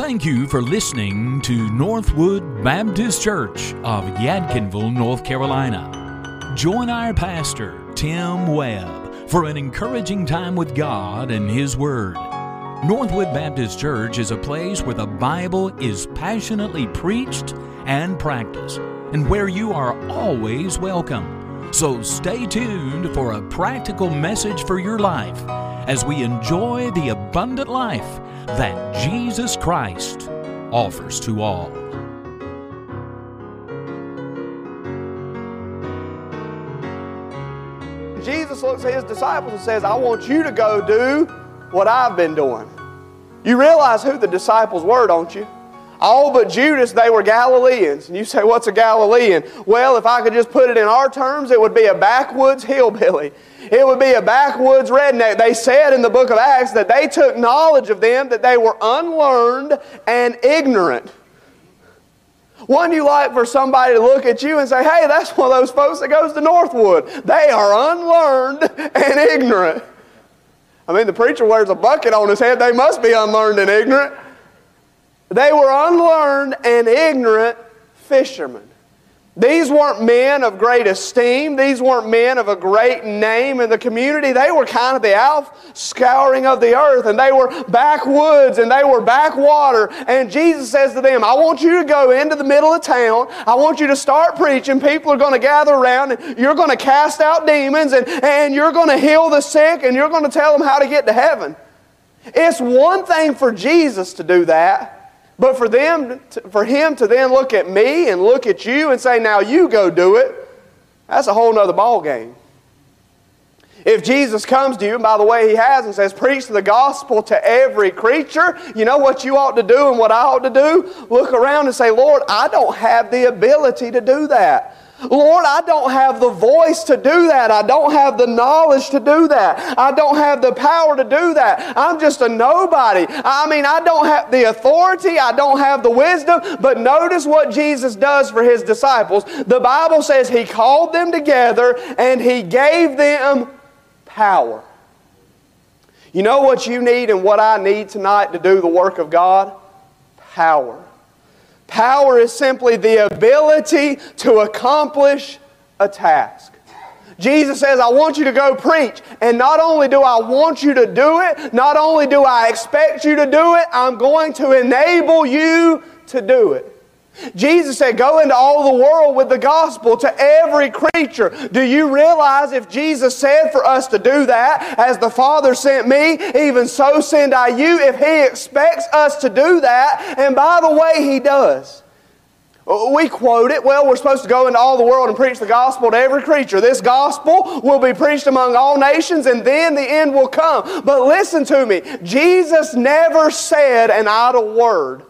Thank you for listening to Northwood Baptist Church of Yadkinville, North Carolina. Join our pastor, Tim Webb, for an encouraging time with God and His Word. Northwood Baptist Church is a place where the Bible is passionately preached and practiced, and where you are always welcome. So stay tuned for a practical message for your life as we enjoy the abundant life that Jesus Christ offers to all. Jesus looks at his disciples and says, I want you to go do what I've been doing. You realize who the disciples were, don't you? All but Judas, they were Galileans. And you say, What's a Galilean? Well, if I could just put it in our terms, it would be a backwoods hillbilly. It would be a backwoods redneck. They said in the book of Acts that they took knowledge of them, that they were unlearned and ignorant. Wouldn't you like for somebody to look at you and say, hey, that's one of those folks that goes to Northwood? They are unlearned and ignorant. I mean, the preacher wears a bucket on his head. They must be unlearned and ignorant. They were unlearned and ignorant fishermen. These weren't men of great esteem. These weren't men of a great name in the community. They were kind of the out scouring of the earth, and they were backwoods and they were backwater. And Jesus says to them, I want you to go into the middle of town. I want you to start preaching. People are going to gather around, and you're going to cast out demons, and, and you're going to heal the sick, and you're going to tell them how to get to heaven. It's one thing for Jesus to do that. But for them, for him to then look at me and look at you and say, now you go do it, that's a whole nother ball game. If Jesus comes to you, and by the way, he has, and says, preach the gospel to every creature, you know what you ought to do and what I ought to do? Look around and say, Lord, I don't have the ability to do that. Lord, I don't have the voice to do that. I don't have the knowledge to do that. I don't have the power to do that. I'm just a nobody. I mean, I don't have the authority. I don't have the wisdom. But notice what Jesus does for his disciples. The Bible says he called them together and he gave them power. You know what you need and what I need tonight to do the work of God? Power. Power is simply the ability to accomplish a task. Jesus says, I want you to go preach. And not only do I want you to do it, not only do I expect you to do it, I'm going to enable you to do it. Jesus said, Go into all the world with the gospel to every creature. Do you realize if Jesus said for us to do that, as the Father sent me, even so send I you, if He expects us to do that, and by the way, He does. We quote it, well, we're supposed to go into all the world and preach the gospel to every creature. This gospel will be preached among all nations, and then the end will come. But listen to me Jesus never said an idle word.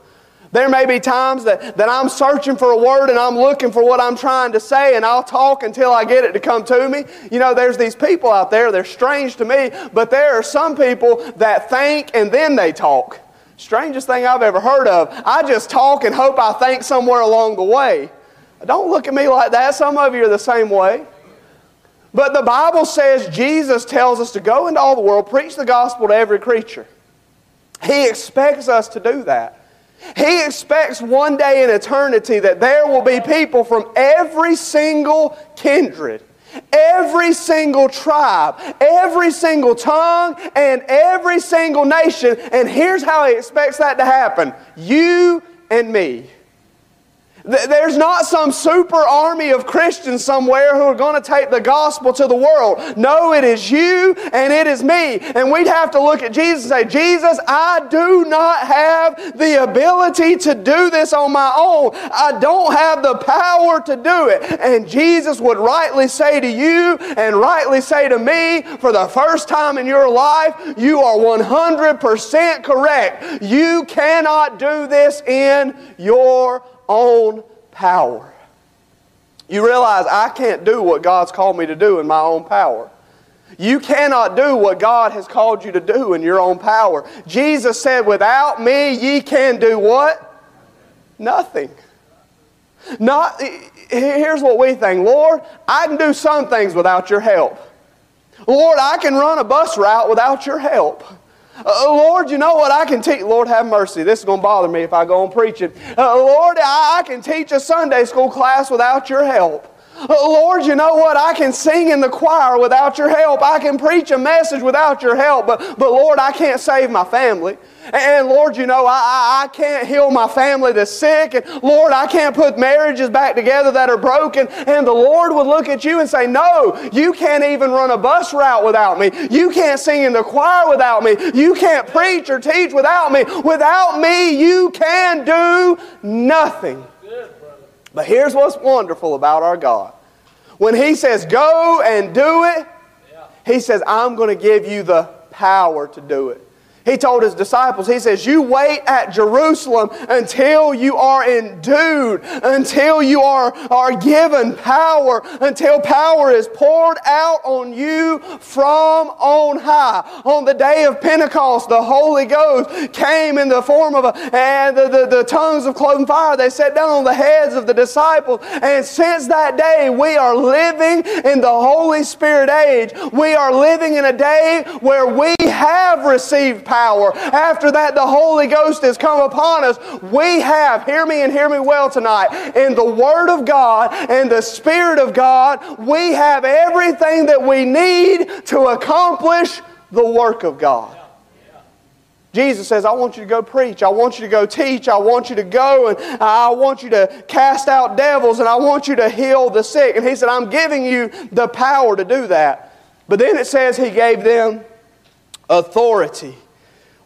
There may be times that, that I'm searching for a word and I'm looking for what I'm trying to say, and I'll talk until I get it to come to me. You know, there's these people out there, they're strange to me, but there are some people that think and then they talk. Strangest thing I've ever heard of. I just talk and hope I think somewhere along the way. Don't look at me like that. Some of you are the same way. But the Bible says Jesus tells us to go into all the world, preach the gospel to every creature. He expects us to do that. He expects one day in eternity that there will be people from every single kindred, every single tribe, every single tongue, and every single nation. And here's how He expects that to happen you and me. There's not some super army of Christians somewhere who are going to take the gospel to the world. No, it is you and it is me. And we'd have to look at Jesus and say, Jesus, I do not have the ability to do this on my own. I don't have the power to do it. And Jesus would rightly say to you and rightly say to me, for the first time in your life, you are 100% correct. You cannot do this in your own power. You realize I can't do what God's called me to do in my own power. You cannot do what God has called you to do in your own power. Jesus said, Without me, ye can do what? Nothing. Not, here's what we think Lord, I can do some things without your help. Lord, I can run a bus route without your help. Uh, Lord, you know what? I can teach. Lord, have mercy. This is going to bother me if I go on preaching. Uh, Lord, I, I can teach a Sunday school class without your help. Lord, you know what? I can sing in the choir without your help. I can preach a message without your help. But, but Lord, I can't save my family. And Lord, you know, I, I can't heal my family that's sick. And Lord, I can't put marriages back together that are broken. And the Lord would look at you and say, No, you can't even run a bus route without me. You can't sing in the choir without me. You can't preach or teach without me. Without me, you can do nothing. But here's what's wonderful about our God. When He says, go and do it, He says, I'm going to give you the power to do it. He told his disciples, He says, You wait at Jerusalem until you are endued, until you are, are given power, until power is poured out on you from on high. On the day of Pentecost, the Holy Ghost came in the form of a, and the, the, the tongues of cloven fire. They sat down on the heads of the disciples. And since that day, we are living in the Holy Spirit age. We are living in a day where we have received power. After that, the Holy Ghost has come upon us. We have, hear me and hear me well tonight, in the Word of God and the Spirit of God, we have everything that we need to accomplish the work of God. Jesus says, I want you to go preach. I want you to go teach. I want you to go and I want you to cast out devils and I want you to heal the sick. And he said, I'm giving you the power to do that. But then it says he gave them authority.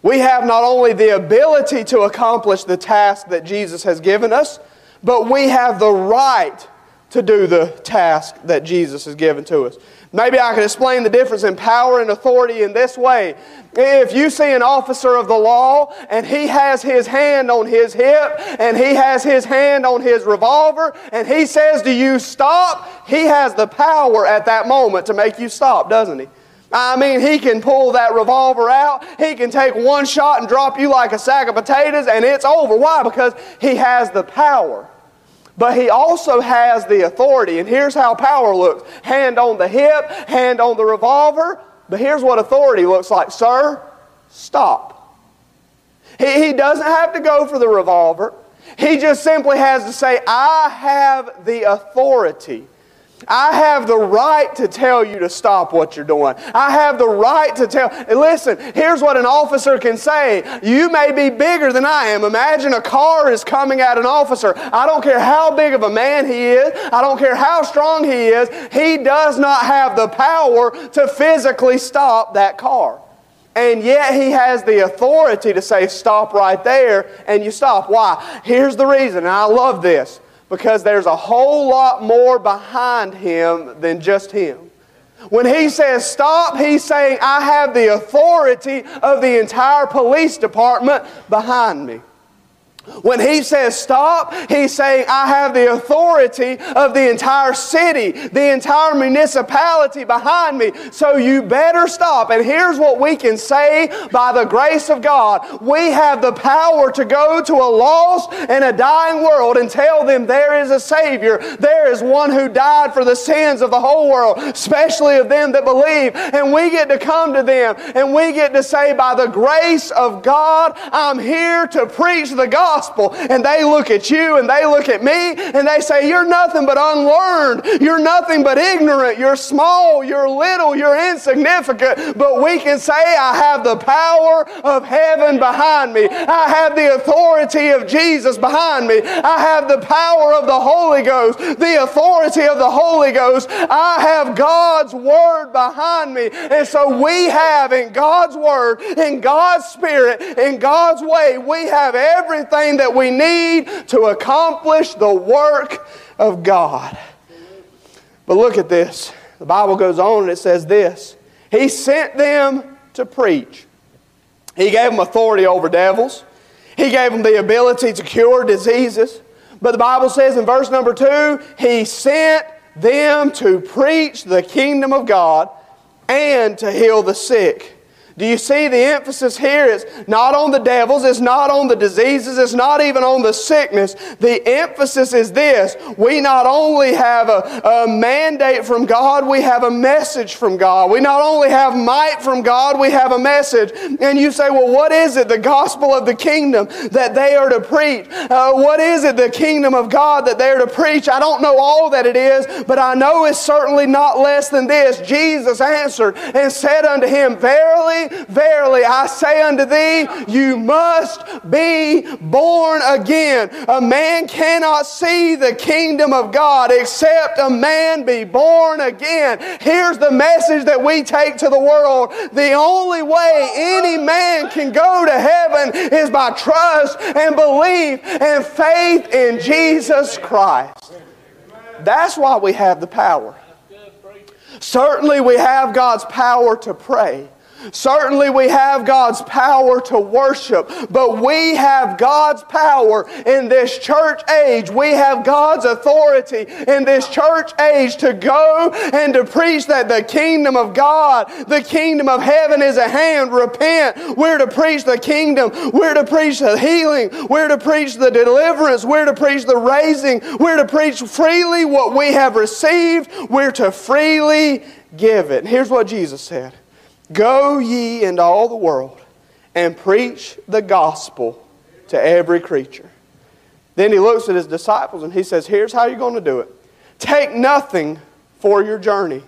We have not only the ability to accomplish the task that Jesus has given us, but we have the right to do the task that Jesus has given to us. Maybe I can explain the difference in power and authority in this way. If you see an officer of the law and he has his hand on his hip and he has his hand on his revolver and he says to you, stop, he has the power at that moment to make you stop, doesn't he? I mean, he can pull that revolver out. He can take one shot and drop you like a sack of potatoes, and it's over. Why? Because he has the power. But he also has the authority. And here's how power looks hand on the hip, hand on the revolver. But here's what authority looks like Sir, stop. He, he doesn't have to go for the revolver. He just simply has to say, I have the authority I have the right to tell you to stop what you're doing. I have the right to tell. Listen, here's what an officer can say. You may be bigger than I am. Imagine a car is coming at an officer. I don't care how big of a man he is. I don't care how strong he is. He does not have the power to physically stop that car. And yet he has the authority to say, stop right there, and you stop. Why? Here's the reason, and I love this because there's a whole lot more behind him than just him. When he says stop, he's saying, I have the authority of the entire police department behind me. When he says stop, he's saying, I have the authority of the entire city, the entire municipality behind me, so you better stop. And here's what we can say by the grace of God we have the power to go to a lost and a dying world and tell them there is a Savior, there is one who died for the sins of the whole world, especially of them that believe. And we get to come to them and we get to say, by the grace of God, I'm here to preach the gospel gospel and they look at you and they look at me and they say, You're nothing but unlearned. You're nothing but ignorant. You're small. You're little. You're insignificant. But we can say, I have the power of heaven behind me. I have the authority of Jesus behind me. I have the power of the Holy Ghost, the authority of the Holy Ghost. I have God's Word behind me. And so we have in God's Word, in God's Spirit, in God's way, we have everything everything that we need to accomplish the work of God. But look at this. The Bible goes on and it says this He sent them to preach. He gave them authority over devils, He gave them the ability to cure diseases. But the Bible says in verse number two, He sent them to preach the kingdom of God and to heal the sick. Do you see the emphasis here? It's not on the devils, it's not on the diseases, it's not even on the sickness. The emphasis is this we not only have a, a, mandate from God, we have a message from God. We not only have might from God, we have a message. And you say, well, what is it? The gospel of the kingdom that they are to preach. Uh, what is it? The kingdom of God that they are to preach. I don't know all that it is, but I know it's certainly not less than this. Jesus answered and said unto him, Verily, Verily, I say unto thee, you must be born again. A man cannot see the kingdom of God except a man be born again. Here's the message that we take to the world. The only way any man can go to heaven is by trust and belief and faith in Jesus Christ. That's why we have the power. Certainly, we have God's power to pray. Certainly, we have God's power to worship, but we have God's power in this church age. We have God's authority in this church age to go and to preach that the kingdom of God, the kingdom of heaven is at hand. Repent. We're to preach the kingdom. We're to preach the healing. We're to preach the deliverance. We're to preach the raising. We're to preach freely what we have received. We're to freely give it. Here's what Jesus said. Go ye into all the world and preach the gospel to every creature. Then he looks at his disciples and he says, Here's how you're going to do it take nothing for your journey,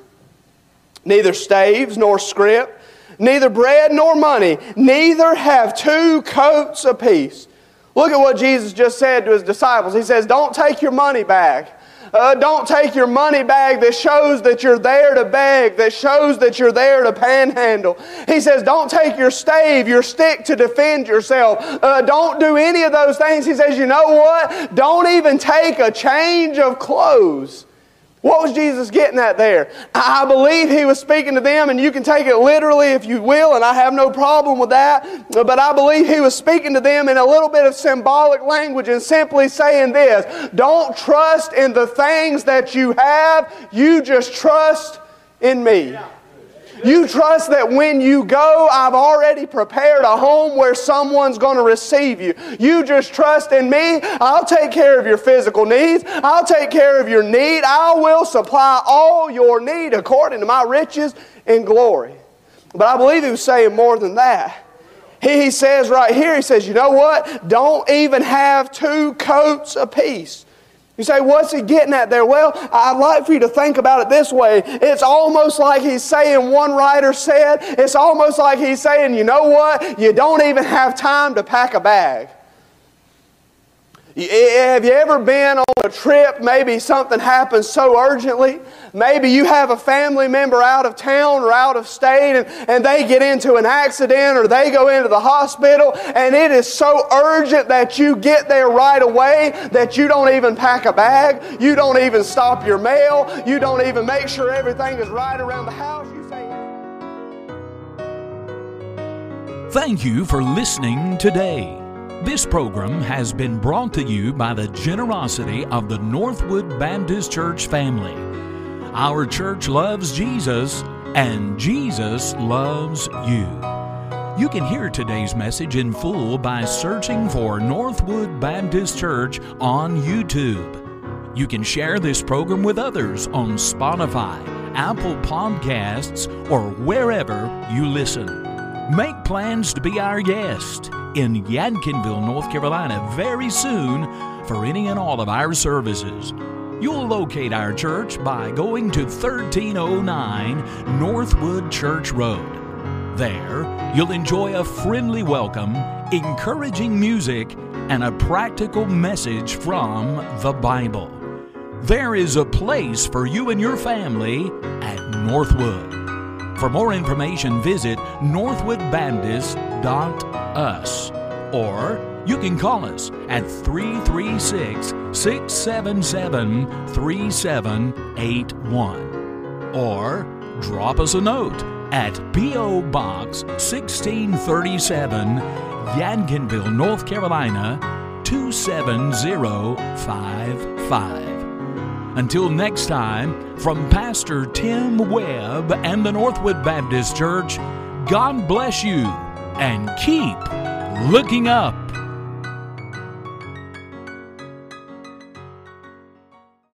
neither staves nor scrip, neither bread nor money, neither have two coats apiece. Look at what Jesus just said to his disciples. He says, Don't take your money bag. Uh, don't take your money bag that shows that you're there to beg, that shows that you're there to panhandle. He says, don't take your stave, your stick to defend yourself. Uh, don't do any of those things. He says, you know what? Don't even take a change of clothes. What was Jesus getting at there? I believe he was speaking to them, and you can take it literally if you will, and I have no problem with that. But I believe he was speaking to them in a little bit of symbolic language and simply saying this Don't trust in the things that you have, you just trust in me. You trust that when you go, I've already prepared a home where someone's going to receive you. You just trust in me. I'll take care of your physical needs. I'll take care of your need. I will supply all your need according to my riches and glory. But I believe he was saying more than that. He says right here, he says, you know what? Don't even have two coats apiece. You say, what's he getting at there? Well, I'd like for you to think about it this way. It's almost like he's saying, one writer said, it's almost like he's saying, you know what? You don't even have time to pack a bag. Eh, eh, have you ever been on a trip? Maybe something happens so urgently. Maybe you have a family member out of town or out of state and, and they get into an accident or they go into the hospital and it is so urgent that you get there right away that you don't even pack a bag. You don't even stop your mail. You don't even make sure everything is right around the house. You say, Thank you for listening today. This program has been brought to you by the generosity of the Northwood Baptist Church family. Our church loves Jesus, and Jesus loves you. You can hear today's message in full by searching for Northwood Baptist Church on YouTube. You can share this program with others on Spotify, Apple Podcasts, or wherever you listen. Make plans to be our guest in Yadkinville, North Carolina, very soon for any and all of our services. You'll locate our church by going to 1309 Northwood Church Road. There, you'll enjoy a friendly welcome, encouraging music, and a practical message from the Bible. There is a place for you and your family at Northwood. For more information, visit northwoodbaptist.us or you can call us at 336 677 3781 or drop us a note at P.O. Box 1637, Yadkinville, North Carolina 27055. Until next time, from Pastor Tim Webb and the Northwood Baptist Church, God bless you and keep looking up.